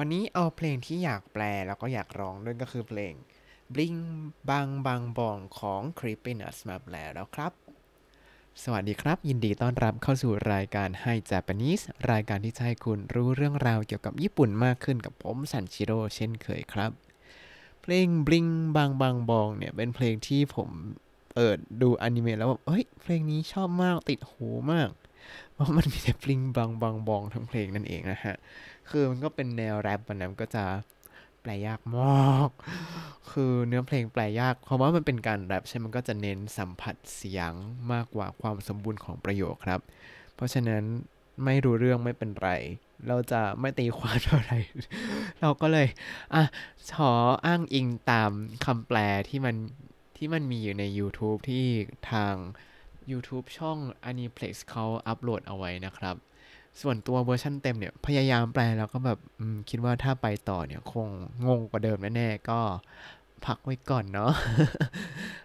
วันนี้เอาเพลงที่อยากแปลแล้วก็อยากร้องด้วยก็คือเพลง Bling Bang Bang Bong ของ Creepy Nuts มาแปลแล้วครับ สวัสดีครับ ยินดีต้อนรับเข้าสู่รายการ Hi Japanese รายการที่จะให้คุณรู้เรื่องราวเกี่ยวกับญี่ปุ่นมากขึ้นกับผมสันชิโร่เช่นเคยครับ เพลง Bling Bang Bang Bong เนี่ยเป็นเพลงที่ผมเปิดดูอนิเมะแล้วแบบเฮ้ย เพลงนี้ชอบมากติดหูมาก เพราะมันมีแต่ Bling Bang Bang Bong ทั้งเพลงนั่นเองนะฮะ คือมันก็เป็นแนวแรปนนะมันก็จะแปลยากมาก คือเนื้อเพลงแปลยาก เพราะว่ามันเป็นการแรปใช่มันก็จะเน้นสัมผัสเสียงมากกว่าความสมบูรณ์ของประโยคครับ เพราะฉะนั้นไม่รู้เรื่องไม่เป็นไร เราจะไม่ตีความเท่าไหร่ เราก็เลย อะ ขออ้างอิงตามคำแปลที่มันที่มันมีอยู่ใน YouTube ที่ทาง YouTube ช่อง Aniplex เขาอัปโหลดเอาไว้นะครับ ส่วนตัวเวอร์ชันเต็มเนี่ย พยายามแปลแล้วก็แบบคิดว่าถ้าไปต่อเนี่ย คงงงกว่าเดิมแน่ๆ ก็พักไว้ก่อนเนาะ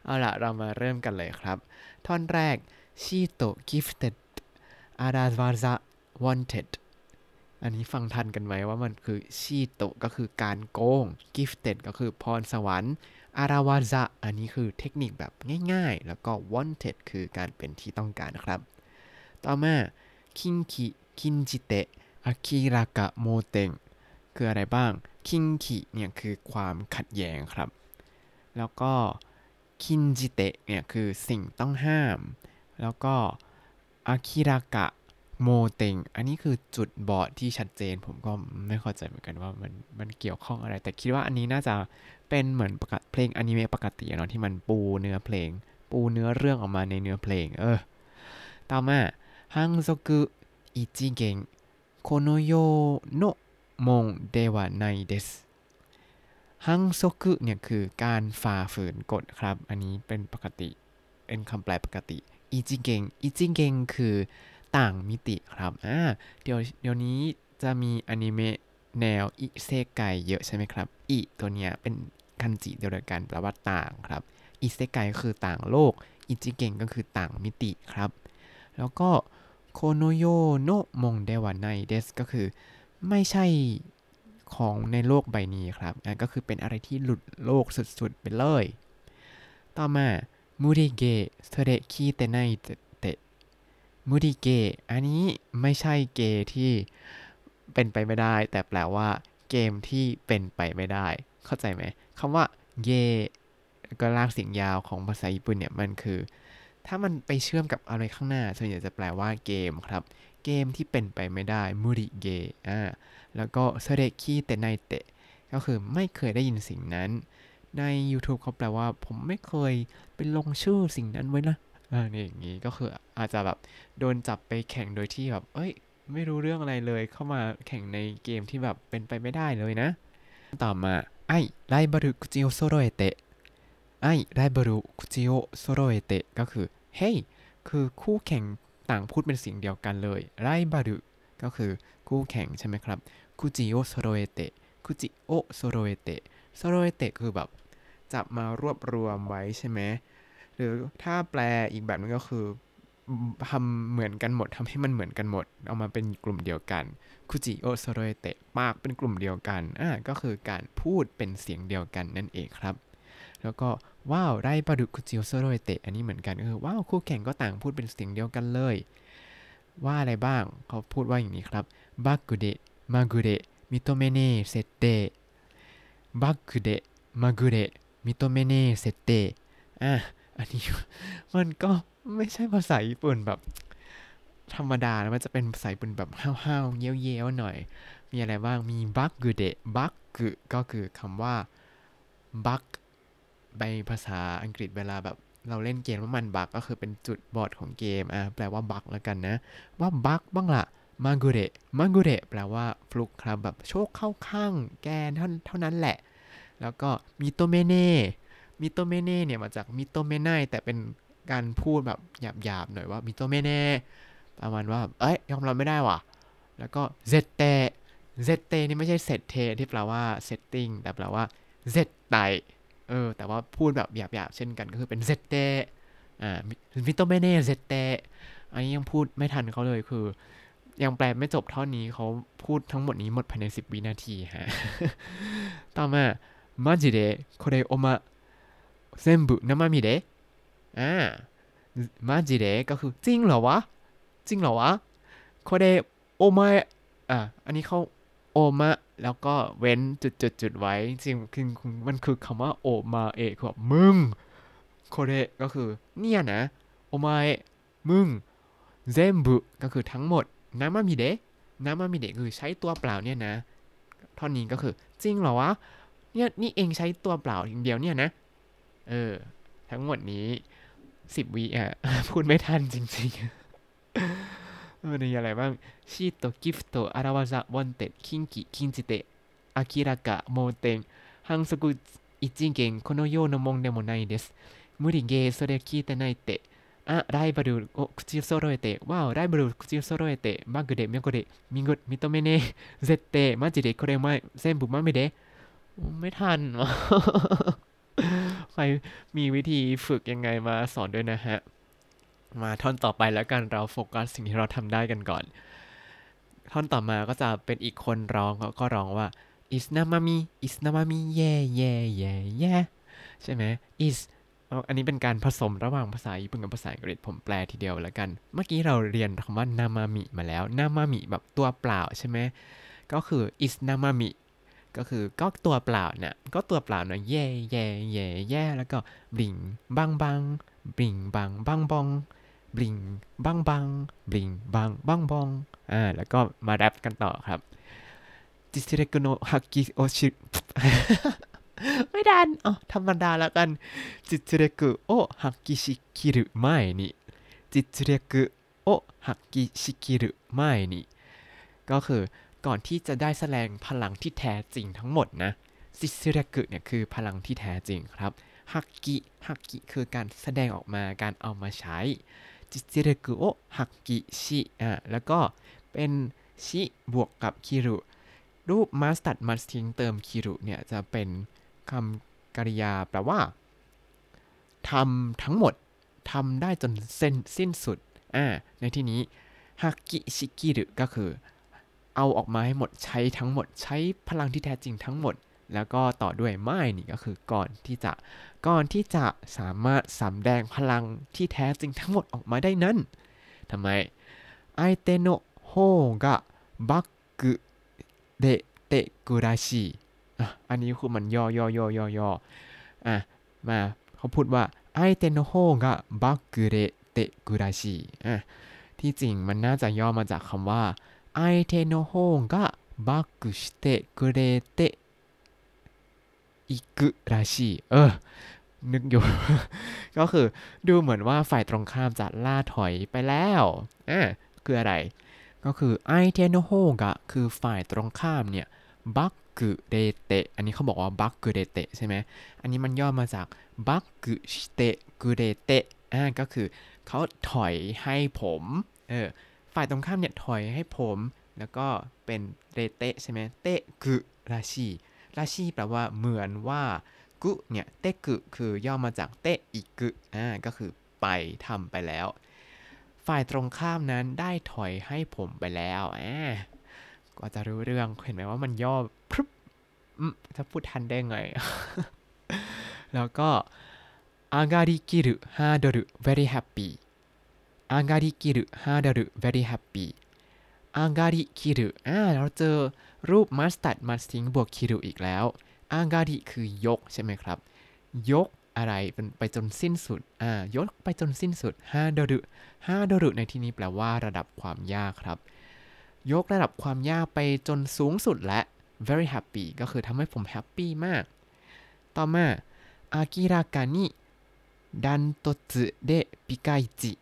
เอาล่ะเรามาเริ่มกันเลยครับ ท่อนแรกชีโต gifted อาดาวาซะ wanted อันนี้ฟังทันกันไหมว่ามันคือชีโตก็คือการโกง gifted ก็คือพรสวรรค์อาราวาซะอันนี้คือเทคนิคแบบง่ายๆ แล้วก็ wanted คือการเป็นที่ต้องการครับ ต่อมาคิงคิคินจิเตะอากิรากะโมเตงคืออะไรบ้างคิงคิเนี่ยคือความขัดแย้งครับ แล้วก็คินจิเตะเนี่ยคือสิ่งต้องห้าม แล้วก็อากิรากะ โมเตงอันนี้คือจุดบอดที่ชัดเจน ผมก็ไม่เข้าใจเหมือนกันว่ามันมันเกี่ยวข้องอะไร แต่คิดว่าอันนี้น่าจะเป็นเหมือนประกาศเพลงอนิเมะปกติเนาะที่มันปูเนื้อเพลง ปูเนื้อเรื่องออกมาในเนื้อเพลง เออ ต่อมาฮังซกุอิจิเกงโคโนโยโนมงเดวะไนเดสฮังซกุเนี่ยคือการฝ่าฝืนกฎครับ อันนี้เป็นปกติ เป็นคำแปลปกติอิจิเกงอิจิเกงคือ ต่างมิติครับอ่าเดี๋ยวเดี๋ยวนี้จะมีอนิเมะแนวอิเซไกเยอะใช่ไหมครับอิตัวเนี้ยเป็นคันจิเดียวกันแปลว่าต่างครับอิเซไกก็คือต่างโลก อิจิเกงก็คือต่างมิติครับ แล้วก็โคโนโยโนะมงเดวะไนเดสก็คือไม่ใช่ของในโลกใบนี้ครับอะก็คือเป็นอะไรที่หลุดโลกสุดๆ ไปเลย ต่อมามูริเกะเทเรคิเตไนเต มูริเกอันนี้ไม่ใช่เกย์ที่เป็นไปไม่ได้ แต่แปลว่า เกมที่เป็นไปไม่ได้ เข้าใจไหมคำว่าเกก็ลากเสียงยาวของภาษาญี่ปุ่นเนี่ยมันคือ ถ้ามันไปเชื่อมกับอะไรข้างหน้าส่วนใหญ่จะแปลว่าเกมครับ เกมที่เป็นไปไม่ได้มูริเกอ่าแล้วก็เซเรคิเตไนเตะก็คือไม่เคยได้ยินสิ่งนั้น ใน YouTube เขาแปลว่า ผมไม่เคยไปลงชื่อสิ่งนั้นไว้นะ อ่านี่อย่างนี้ก็คืออาจจะแบบโดนจับไปแข่งโดยที่แบบ เอ้ย ไม่รู้เรื่องอะไรเลยเข้ามาแข่งในเกมที่แบบเป็นไปไม่ได้เลยนะ ต่อมาไอไลบารุคุจิโอโซโรเอเตะไอไลบารุคุจิโอโซโรเอเตะก็คือเฮ้ยคือคู่แข่งต่างพูดเป็นเสียงเดียวกันเลยไรบารุก็คือคู่แข่งใช่ไหมครับคุจิโอโซโรเอเตะคุจิโอโซโรเอเตะโซโรเอเตะคือแบบจับมารวบรวมไว้ใช่ไหม รือถ้าแปลอีกแบบนึงก็คือทำเหมือนกันหมดทำให้มันเหมือนกันหมด เอามาเป็นกลุ่มเดียวกันคุจิโอโซโรเอเตะปากเป็นกลุ่มเดียวกันอ่าก็คือการพูดเป็นเสียงเดียวกันนั่นเองครับ แล้วก็ว้าวไรบารุคุจิโอโซโรเตะอันนี้เหมือนกันก็คือว้าวคู่แข่งก็ต่างพูดเป็นเสียงเดียวกันเลย ว่าอะไรบ้างเขาพูดว่าอย่างนี้ครับบักกุเดะมากุเดะมิโตเมเนเซเตะบักกุเดะมากุเดะมิโตเมเนเซเตะอะ อันนี้มันก็ไม่ใช่ภาษาญี่ปุ่นแบบ ธรรมดานะมันจะเป็นภาษาญี่ปุ่นแบบห้าวๆเย้ยวๆหน่อย มีอะไรบ้าง มีบักกุเดะบักกุก็คือคำว่าบักในภาษาอังกฤษเวลาแบบเราเล่นเกมว่ามันบักก็คือเป็นจุดบอดของเกมอะแปลว่าบักแล้วกันนะ ว่าบักบ้างละมากุเระมากุเระแปลว่าฟลุกครับแบบโชคเข้าข้างแกเท่าเท่านั้นแหละ แล้วก็มิโตเมเน่ มิโตเมเน่เนี่ยมาจากมิโตเมไนแต่เป็นการพูดแบบหยาบๆหน่อยว่ามิโตเมเน่ประมาณว่าเอ้ยยอมรับไม่ได้ว่ะ แล้วก็เซตเตเซตเตนี่ไม่ใช่เซตเทที่แปลว่า setting แต่แปลว่าเซตไตเออแต่ว่าพูดแบบหยาบๆเช่นกันก็คือเป็นเซตเตอ่ามิโตเมเน่เซตเตอันนี้ยังพูดไม่ทันเขาเลยคือ ยังแปลไม่จบเท่านี้เขาพูดทั้งหมดนี้หมดภายใน 10 วินาทีฮะ ต่อมา เซมบุน้ำมามิเดะอ่ามาจิเดะก็คือจริงเหรอวะ จริงเหรอวะโคเดโอมาอ่าอันนี้เขาโอมาแล้วก็เว้นจุดจุดจุดไว้ จริงคือมันคือคำว่าโอมาเอคือแบบมึงโคเดก็คือเนี่ยนะโอมาเอมึงเซมบุก็คือทั้งหมดน้ำมามิเดะนามามิเดะคือใช้ตัวเปล่าเนี่ยนะท่อนนี้ก็คือจริงเหรอวะเนี่ยนี่เองใช้ตัวเปล่าอย่างเดียวเนี่ยนะ เออ ทั้งหมดนี้สิบวิอ่ะ พูดไม่ทันจริงๆ เออในอะไรบ้างシートギフトアラワザワンテキンキキンジテ明らか盲点反則一元このようなもんでもないです無理ゲーそれ聞いてないってあライバルを口を揃えてわおライバルを口を揃えてマグでミョコで見ご認めねえ絶対マジでこれお前全部豆でไม่ทัน ใค รมีวิธีฝึกยังไงมาสอนด้วยนะฮะ มาท่อนต่อไปแล้วกันเราโฟกัสสิ่งที่เราทำได้กันก่อน ท่อนต่อมาก็จะเป็นอีกคนร้องก็ร้องว่า is namami is namami yeah yeah yeah yeah ใช่ไหม is อันนี้เป็นการผสมระหว่างภาษาญี่ปุ่นกับภาษาอังกฤษผมแปลทีเดียวแล้วกัน เมื่อกี้เราเรียนคำว่า namami มาแล้ว namami แบบตัวเปล่าใช่ไหม ก็คือ is namami ก็คือก็ตัวเปล่าเนี่ยก็ตัวเปล่าเนาะแย่แย่แย่แย่แล้วก็บลิงบังบังบลิงบังบังบองบลิงบังบังบลิงบังบังบองอ่าแล้วก็มาแรปกันต่อครับจิสเรกุโนฮักกิโอชิไม่ดันอ๋อธรรมดาแล้วกันจิตเรกุโอฮักกิชิคิรุไม่นี่จิตเรกุโอฮักกิชิคิรุไม่นี่ก็คือ ก่อนที่จะได้แสดงพลังที่แท้จริงทั้งหมดนะซิซึเรกุเนี่ยคือพลังที่แท้จริงครับฮักกิฮักกิคือการแสดงออกมาการเอามาใช้จิซึเรกุโอฮักกิชิอะแล้วก็เป็นชิบวกกับคิรุรูปมาสตัดมาสทิ้งเติมคิรุเนี่ยจะเป็นคำกริยาแปลว่าทำทั้งหมดทำได้จนเส้นสิ้นสุดอ่าในที่นี้ฮักกิชิกิรุก็คือ เอาออกมาให้หมดใช้ทั้งหมดใช้พลังที่แท้จริงทั้งหมด แล้วก็ต่อด้วยไม่นี่ก็คือก่อนที่จะก่อนที่จะสามารถสำแดงพลังที่แท้จริงทั้งหมดออกมาได้นั้นทำไมไอเตโนโฮกะบักกุเดเตกุราชิอันนี้คือมันย่อย่อย่อย่อย่ออะมาเขาพูดว่าไอเตโนโฮกะบักกุเดเตกุราชิอะที่จริงมันน่าจะย่อมาจากคำว่า 相手の方がバックしてくれていくらしいเออ นึกอยู่ ก็คือดูเหมือนว่าฝ่ายตรงข้ามจะล่าถอยไปแล้วอ่ะคืออะไร ก็คือไอเทโนโฮกะคือฝ่ายตรงข้ามเนี่ยบักกุเดเตอันนี้เขาบอกว่าบักกุเดเตใช่ไหม อันนี้มันย่อมาจากบักกุสเตกุเดเตอ่าก็คือเขาถอยให้ผม เออ ฝ่ายตรงข้ามเนี่ยถอยให้ผม แล้วก็เป็นเรเตะใช่ไหมเตะกุราชีราชีแปลว่าเหมือนว่ากุเนี่ยเตะกุคือย่อมาจากเตะอิกุอ่าก็คือไปทำไปแล้ว ฝ่ายตรงข้ามนั้นได้ถอยให้ผมไปแล้วอ่าก็จะรู้เรื่องเห็นไหมว่ามันย่อพรึบอืมถ้าพูดทันได้ไง แล้วก็อาการิกิรุฮาโดรุ very happy อาการิกิรุฮาดารุ very happy อาการิกิรุอ่าเราเจอรูปมัสตัดมัสติงบวกคิรุอีกแล้วอาการิคือยกใช่ไหมครับ ยกอะไรเป็นไปจนสิ้นสุดอ่ายกไปจนสิ้นสุดฮาดารุฮาดารุในที่นี้แปลว่าระดับความยากครับ ยกระดับความยากไปจนสูงสุดและ very happy ก็คือทำให้ผมแฮปปี้มาก ต่อมาอากิรากานิดันโตสึเดปิกายจิ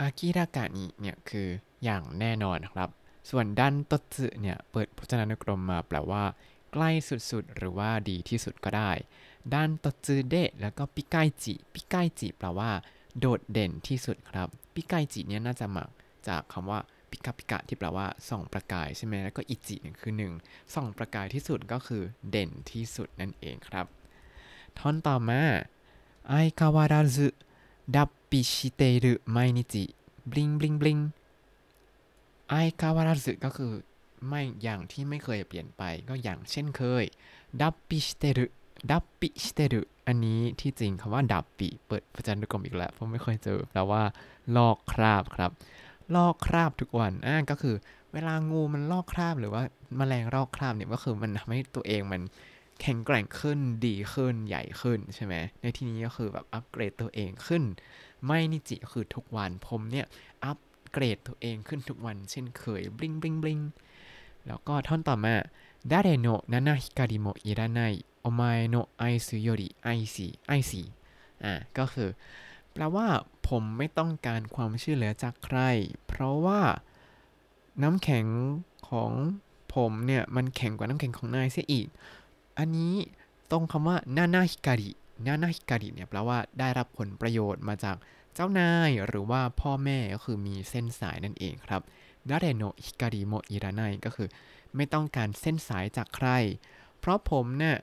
อากิรากานิเนี่ยคืออย่างแน่นอนครับ ส่วนดันโตสึเนี่ยเปิดพจนานุกรมมาแปลว่า ใกล้สุดๆ หรือว่าดีที่สุดก็ได้ดันโตสึเดะแล้วก็ปิกายจิปิกายจิแปลว่า โดดเด่นที่สุดครับปิกายจิเนี่ยน่าจะมาจากคำว่าปิกาปิกะที่แปลว่าส่องประกายใช่ไหมแล้วก็อิจิเนี่ยคือหนึ่งส่องประกายที่สุดก็คือเด่นที่สุดนั่นเองครับ ท่อนต่อมาไอคาวาราซึดับ ปิชิเตรุ毎日บลิงบลิงบลิงไอคาวาราสึก็คือไม่อย่างที่ไม่เคยเปลี่ยนไปก็อย่างเช่นเคยดับปิสเตรุดับปิสเตรุอันนี้ที่จริงคำว่าดับปิเปิดพจนานุกรมอีกแล้วเพราะไม่เคยเจอแปลว่า ลอกคราบครับ ลอกคราบทุกวันอ่าก็คือ เวลางูมันลอกคราบหรือว่าแมลงลอกคราบเนี่ยก็คือมันทำให้ตัวเองมันแข็งแกร่งขึ้นดีขึ้นใหญ่ขึ้นใช่ไหมในที่นี้ก็คือแบบอัปเกรดตัวเองขึ้น ไม่นิจิคือทุกวันผมเนี่ยอัปเกรดตัวเองขึ้นทุกวัน เช่นเคยบลิงบลิงบลิงแล้วก็ท่อนต่อมาดาเรโนนานาฮิการิโมอิรานายโอมาโนไอซุโยริไอซีไอซีอ่าก็คือแปลว่าผมไม่ต้องการความช่วยเหลือจากใคร เพราะว่าน้ำแข็งของผมเนี่ย มันแข็งกว่าน้ำแข็งของนายเสียอีก อันนี้ตรงคำว่านานาฮิการิ นานาฮิการิเนี่ยแปลว่าได้รับผลประโยชน์มาจากเจ้านายหรือว่าพ่อแม่ก็คือมีเส้นสายนั่นเองครับดาเรโนฮิการิโมอิรานายก็คือ ไม่ต้องการเส้นสายจากใคร เพราะผมเนี่ย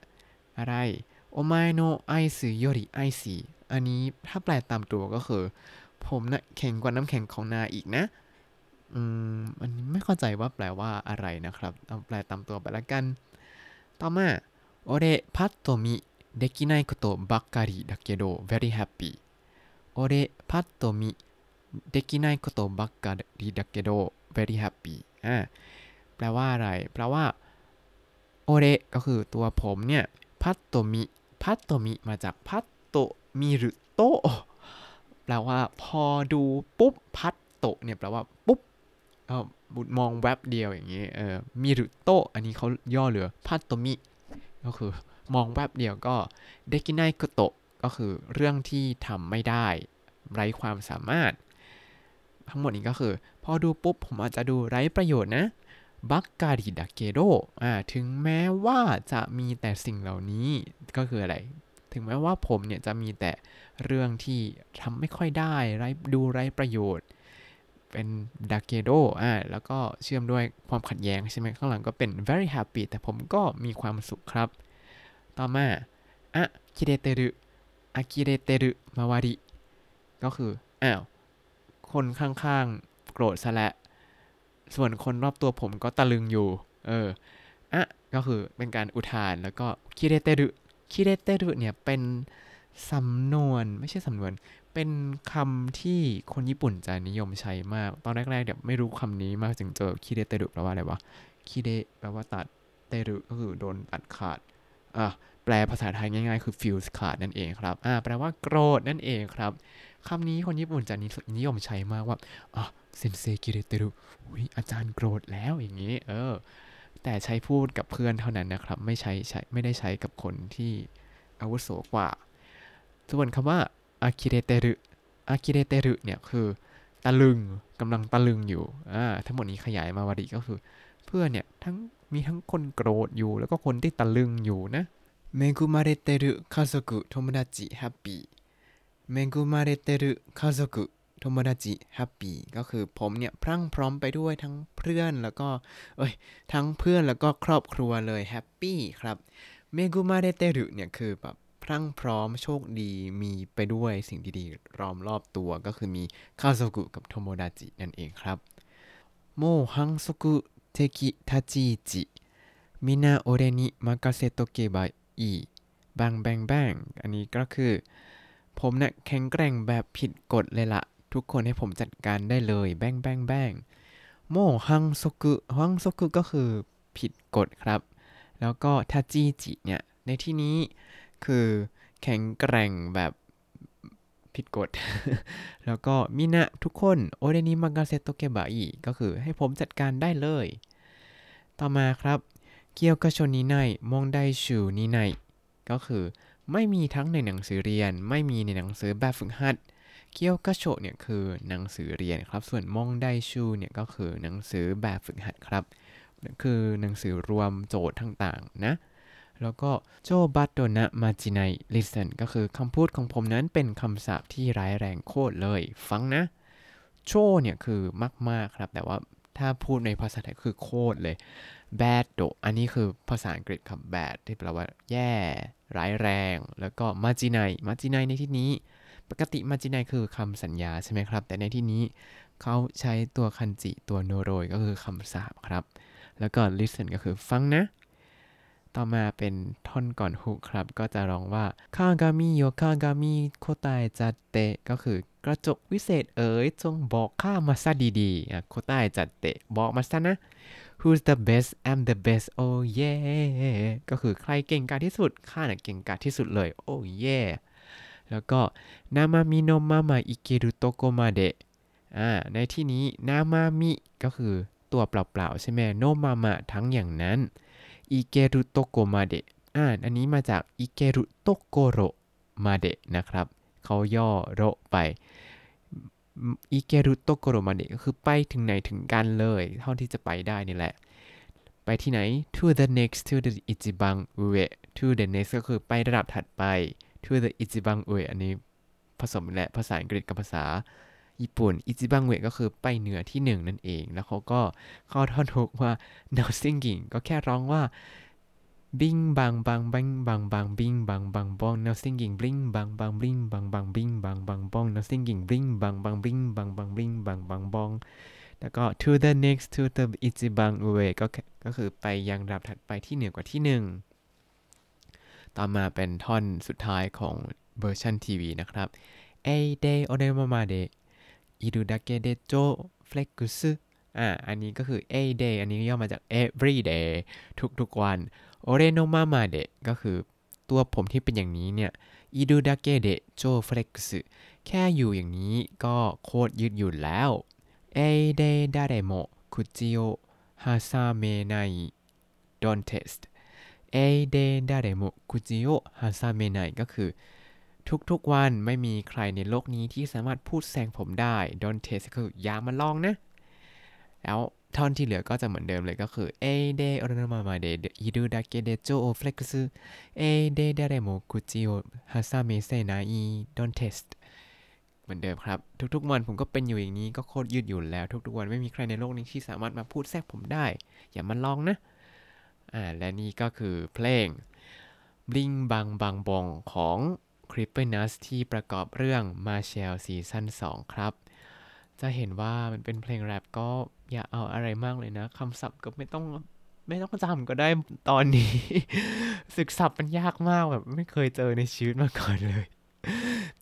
อะไรโอไมโนไอซึโยริไอซีอันนี้ถ้าแปลตามตัวก็คือ ผมนะ่ะแข็งกว่าน้ำแข็งของนาอีกนะอืมอันนี้ไม่เข้าใจว่าแปลว่าอะไรนะครับเอาแปลตามตัวไปละกัน ต่อมาโอเรพัตโตมิ できないことばっかりだけど very happy 俺パッと見できないことばっかりだけど very happy อ่าแปลว่าอะไร แปลว่าโอเรก็คือตัวผมเนี่ยพัตโตมิพัตโตมิมาจากพัตโตมิรุโตแปลว่าพอดูปุ๊บพัตโตเนี่ยแปลว่าปุ๊บเออมองแวบเดียวอย่างนี้เออมิรุโตอันนี้เขาย่อเหลือพัตโตมิก็คือ มองแวบเดียวก็เดกินไนโกโตก็คือเรื่องที่ทำไม่ได้ ไร้ความสามารถ ทั้งหมดนี้ก็คือ พอดูปุ๊บผมอาจจะดูไร้ประโยชน์นะบักการิดาเกโดอ่าถึงแม้ว่าจะมีแต่สิ่งเหล่านี้ก็คืออะไร ถึงแม้ว่าผมเนี่ยจะมีแต่เรื่องที่ทำไม่ค่อยได้ไร้ดูไร้ประโยชน์ เป็นดาเกโดอ่าแล้วก็เชื่อมด้วยความขัดแย้งใช่ไหมข้างหลังก็เป็น very happy แต่ผมก็มีความสุขครับ ต่อมาอะคิเรเตรุอากิเรเตรุมาวาริ ก็คือ อ้าว คนข้างๆ โกรธซะและ ส่วนคนรอบตัวผมก็ตะลึงอยู่ เออ อะ ก็คือเป็นการอุทานแล้วก็คิเรเตรุคิเรเตรุเนี่ยเป็นสำนวนไม่ใช่สำนวน เป็นคำที่คนญี่ปุ่นจะนิยมใช้มาก ตอนแรกๆเดี๋ยวไม่รู้คำนี้มากจึงเจอคิเรเตรุแปลว่าอะไรวะคิเรแปลว่าตัดเตรุก็คือโดนตัดขาด แปลภาษาไทยง่ายๆ คือ fuse ขาดนั่นเองครับแปลว่าโกรธนั่นเองครับคำนี้คนญี่ปุ่นจะนิยมใช้มากว่าเซนเซกิเรเตรุอุ้ยอาจารย์โกรธแล้วอย่างนี้ เออ แต่ใช้พูดกับเพื่อนเท่านั้นนะครับ ไม่ใช้ใช้ไม่ได้ใช้กับคนที่อาวุโสกว่า ส่วนคำว่าอากิเรเตรุอากิเรเตรุเนี่ยคือตะลึงกำลังตะลึงอยู่อ่าทั้งหมดนี้ขยายมาวาริก็คือ เพื่อนเนี่ยทั้งมีทั้งคนโกรธอยู่แล้วก็คนที่ตะลึงอยู่นะเมกุมาเรเตรุคาโซกุโทโมดาจิแฮปปี้เมกุมาเรเตรุคาโซกุโทโมดาจิแฮปปี้ก็คือผมเนี่ยพรั่งพร้อมไปด้วยทั้งเพื่อนแล้วก็เอ้ยทั้งเพื่อนแล้วก็ครอบครัวเลยแฮปปี้ครับเมกุมาเรเตรุเนี่ยคือแบบพรั่งพร้อมโชคดีมีไปด้วยสิ่งดีๆล้อมรอบตัวก็คือมีคาโซกุกับโทโมดาจินั่นเองครับโมฮังโซกุ เทคิทาจิจิมินาโอเรนิมากาเซโตเกบะอีบางแบงแบงอันนี้ก็คือ ผมเนะ่ยแข็งแกร่งแบบผิดกฎเลยละทุกคนให้ผมจัดการได้เลยแบงแบงแบงโมฮังซกุฮังซกุก็คือผิดกฎครับ แล้วก็ทาจิจิเนี่ย ในที่นี้คือแข็งแกร่งแบบ ผิดกฎ แล้วก็มินะทุกคนโอเรนิมังกาเซโตเกบะอีก็คือให้ผมจัดการได้เลย ต่อมาครับ เกียวกชนนี้ในมองไดชูนี้ในก็คือไม่มีทั้งในหนังสือเรียน ไม่มีในหนังสือแบบฝึกหัด เกียวกโชเนี่ยคือหนังสือเรียนครับ ส่วนมองไดชูเนี่ยก็คือหนังสือแบบฝึกหัดครับ คือหนังสือรวมโจทย์ต่างๆนะ แล้วก็โจบัตโดนะมาจิไนลิสเซนก็คือคำพูดของผมนั้นเป็นคำศัพท์ที่ร้ายแรงโคตรเลย ฟังนะโชเนี่ยคือมาก ๆ ครับ แต่ว่าถ้าพูดในภาษาไทยคือโคตรเลย bad โดอันนี้คือภาษาอังกฤษคำ bad ที่แปลว่าแย่ ร้ายแรง แล้วก็ marginai marginai ในที่นี้ ปกติ marginai คือคำสัญญาใช่ไหมครับ แต่ในที่นี้เขาใช้ตัวคันจิตัวโนโรยก็คือคำสาปครับ แล้วก็ listen ก็คือฟังนะ ต่อมาเป็นท่อนก่อนฮุกครับ ก็จะร้องว่าคากามิโยคากามิโคตายจัดเตะก็คือกระจกวิเศษเอ๋ยจงบอกข้ามาซะดีๆอะโคตายจัดเตะบอกมาซะนะ Who's the best I'm the best oh yeah ก็คือใครเก่งกาจที่สุดข้าน่ะเก่งกาจที่สุดเลย oh yeah แล้วก็นามามิโนมามาอิเกรุโตโกมาเดะอ่าในที่นี้นามามิก็คือตัวเปล่าๆใช่ไหมโนมามะทั้งอย่างนั้น อิเกรุโตโกมาเดะอ่านอันนี้มาจากอิเกรุโตโกโรมาเดะนะครับเขาย่อโรไปอิเกรุโตโกโรมาเดะก็คือไปถึงไหนถึงกันเลย เท่าที่จะไปได้นี่แหละ ไปที่ไหน to the next to the อิจิบังอุเอะ to the next ก็คือไประดับถัดไป to the อิจิบังอุเอะอันนี้ผสมแหละภาษาอังกฤษกับภาษา ญี่ปุ่น อิจิบังเวก็คือไปเหนือที่ 1 นั่นเอง แล้วเขาก็เข้าท่อนฮุกว่า now singing ก็แค่ร้องว่าบิงบังบังบังบังบังบิงบังบังบอง now singing ลิงบังบังบิงบังบังบิงบังบังบอง now singing ลิงบังบังบิงบังบังบิงบังบังบองแล้วก็ to the next to the อิจิบังเวก็ก็คือไปยังระดับถัดไปที่เหนือกว่าที่หนึ่งต่อมาเป็นท่อนสุดท้ายของเวอร์ชันทีวีนะครับ A day o d e m a m a de อิรุดาเกเดโจเฟล็กกุซึอ่า อันนี้ก็คือ a day อันนี้ย่อมาจาก every day ทุกๆวันโอเรโนมามาเดก็คือตัวผมที่เป็นอย่างนี้เนี่ยอิรุดาเกเดโจเฟล็กซึแค่อยู่อย่างนี้ก็โคตรยืดหยุ่นแล้วเอเดดาเรโมคุจิโอฮาซาเมไนดอนเทสเอเดดาเรโมคุจิโอฮาซาเมไนก็คือ ทุกๆวันไม่มีใครในโลกนี้ที่สามารถพูดแซงผมได้ don't test คืออย่ามาลองนะ แล้วท่อนที่เหลือก็จะเหมือนเดิมเลยก็คือเอเดโอรนามามาเดอิดูดาเกเดโจโอเฟล็กซ์เอเดดเรโมกุจิโอฮาซาเมเซนาอี don't test เหมือนเดิมครับ ทุกๆวันผมก็เป็นอยู่อย่างนี้ก็โคตรยืดหยุ่นแล้ว ทุกๆวันไม่มีใครในโลกนี้ที่สามารถมาพูดแทรกผมได้ อย่ามาลองนะอ่าและนี่ก็คือเพลง Bling Bang Bang Bong ของ c r i p p e r n u s ที่ประกอบเรื่อง Marshall ซีซั่น2 ครับ จะเห็นว่ามันเป็นเพลงแรปก็อย่าเอาอะไรมากเลยนะคำศัพท์ก็ไม่ต้องไม่ต้องจำก็ได้ตอนนี้ ศึกศัพท์มันยากมากแบบไม่เคยเจอในชีวิตมาก่อนเลย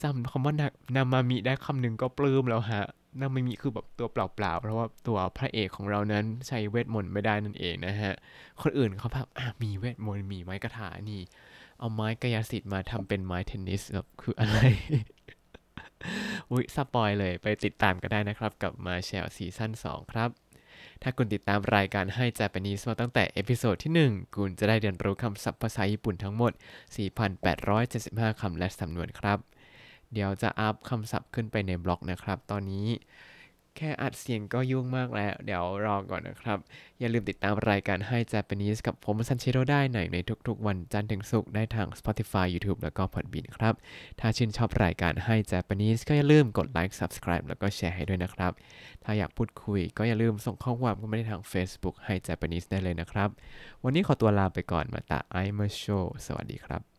จำคำว่านานามามิได้คำหนึ่งก็ปลื้มแล้วฮะนามามิคือแบบตัวเปล่าๆ เพราะว่าตัวพระเอกของเรานั้นใช้เวทมนต์ไม่ได้นั่นเองนะฮะ คนอื่นเขาแบบมีเวทมนต์มีไม้กระถานี่ เอาไม้กายสิทธิ์มาทำเป็นไม้เทนนิสแบบคืออะไร อุ้ยสปอยเลยไปติดตามก็ได้นะครับกับมาแชลซีซั่น2 ครับ ถ้าคุณติดตามรายการให้ Japanese มาตั้งแต่เอพิโซดที่ 1 คุณจะได้เรียนรู้คำศัพท์ภาษาญี่ปุ่นทั้งหมด 4,875 คำและสำนวนครับ เดี๋ยวจะอัพคำศัพท์ขึ้นไปในบล็อกนะครับ ตอนนี้ แค่อัดเสียงก็ยุ่งมากแล้ว เดี๋ยวรอก่อนนะครับ อย่าลืมติดตามรายการให้ Japanese กับผมซันเชโรได้ในในทุกๆ วันจันทร์ถึงศุกร์ได้ทาง Spotify YouTube แล้วก็ Podbean ครับ ถ้าชื่นชอบรายการให้ Japanese ก็อย่าลืมกดไลค์ Subscribe แล้วก็แชร์ให้ด้วยนะครับ ถ้าอยากพูดคุยก็อย่าลืมส่งข้อความเข้ามาได้ทาง Facebook ให้ Japanese ได้เลยนะครับ วันนี้ขอตัวลาไปก่อนมาตาไอมาโชสวัสดีครับ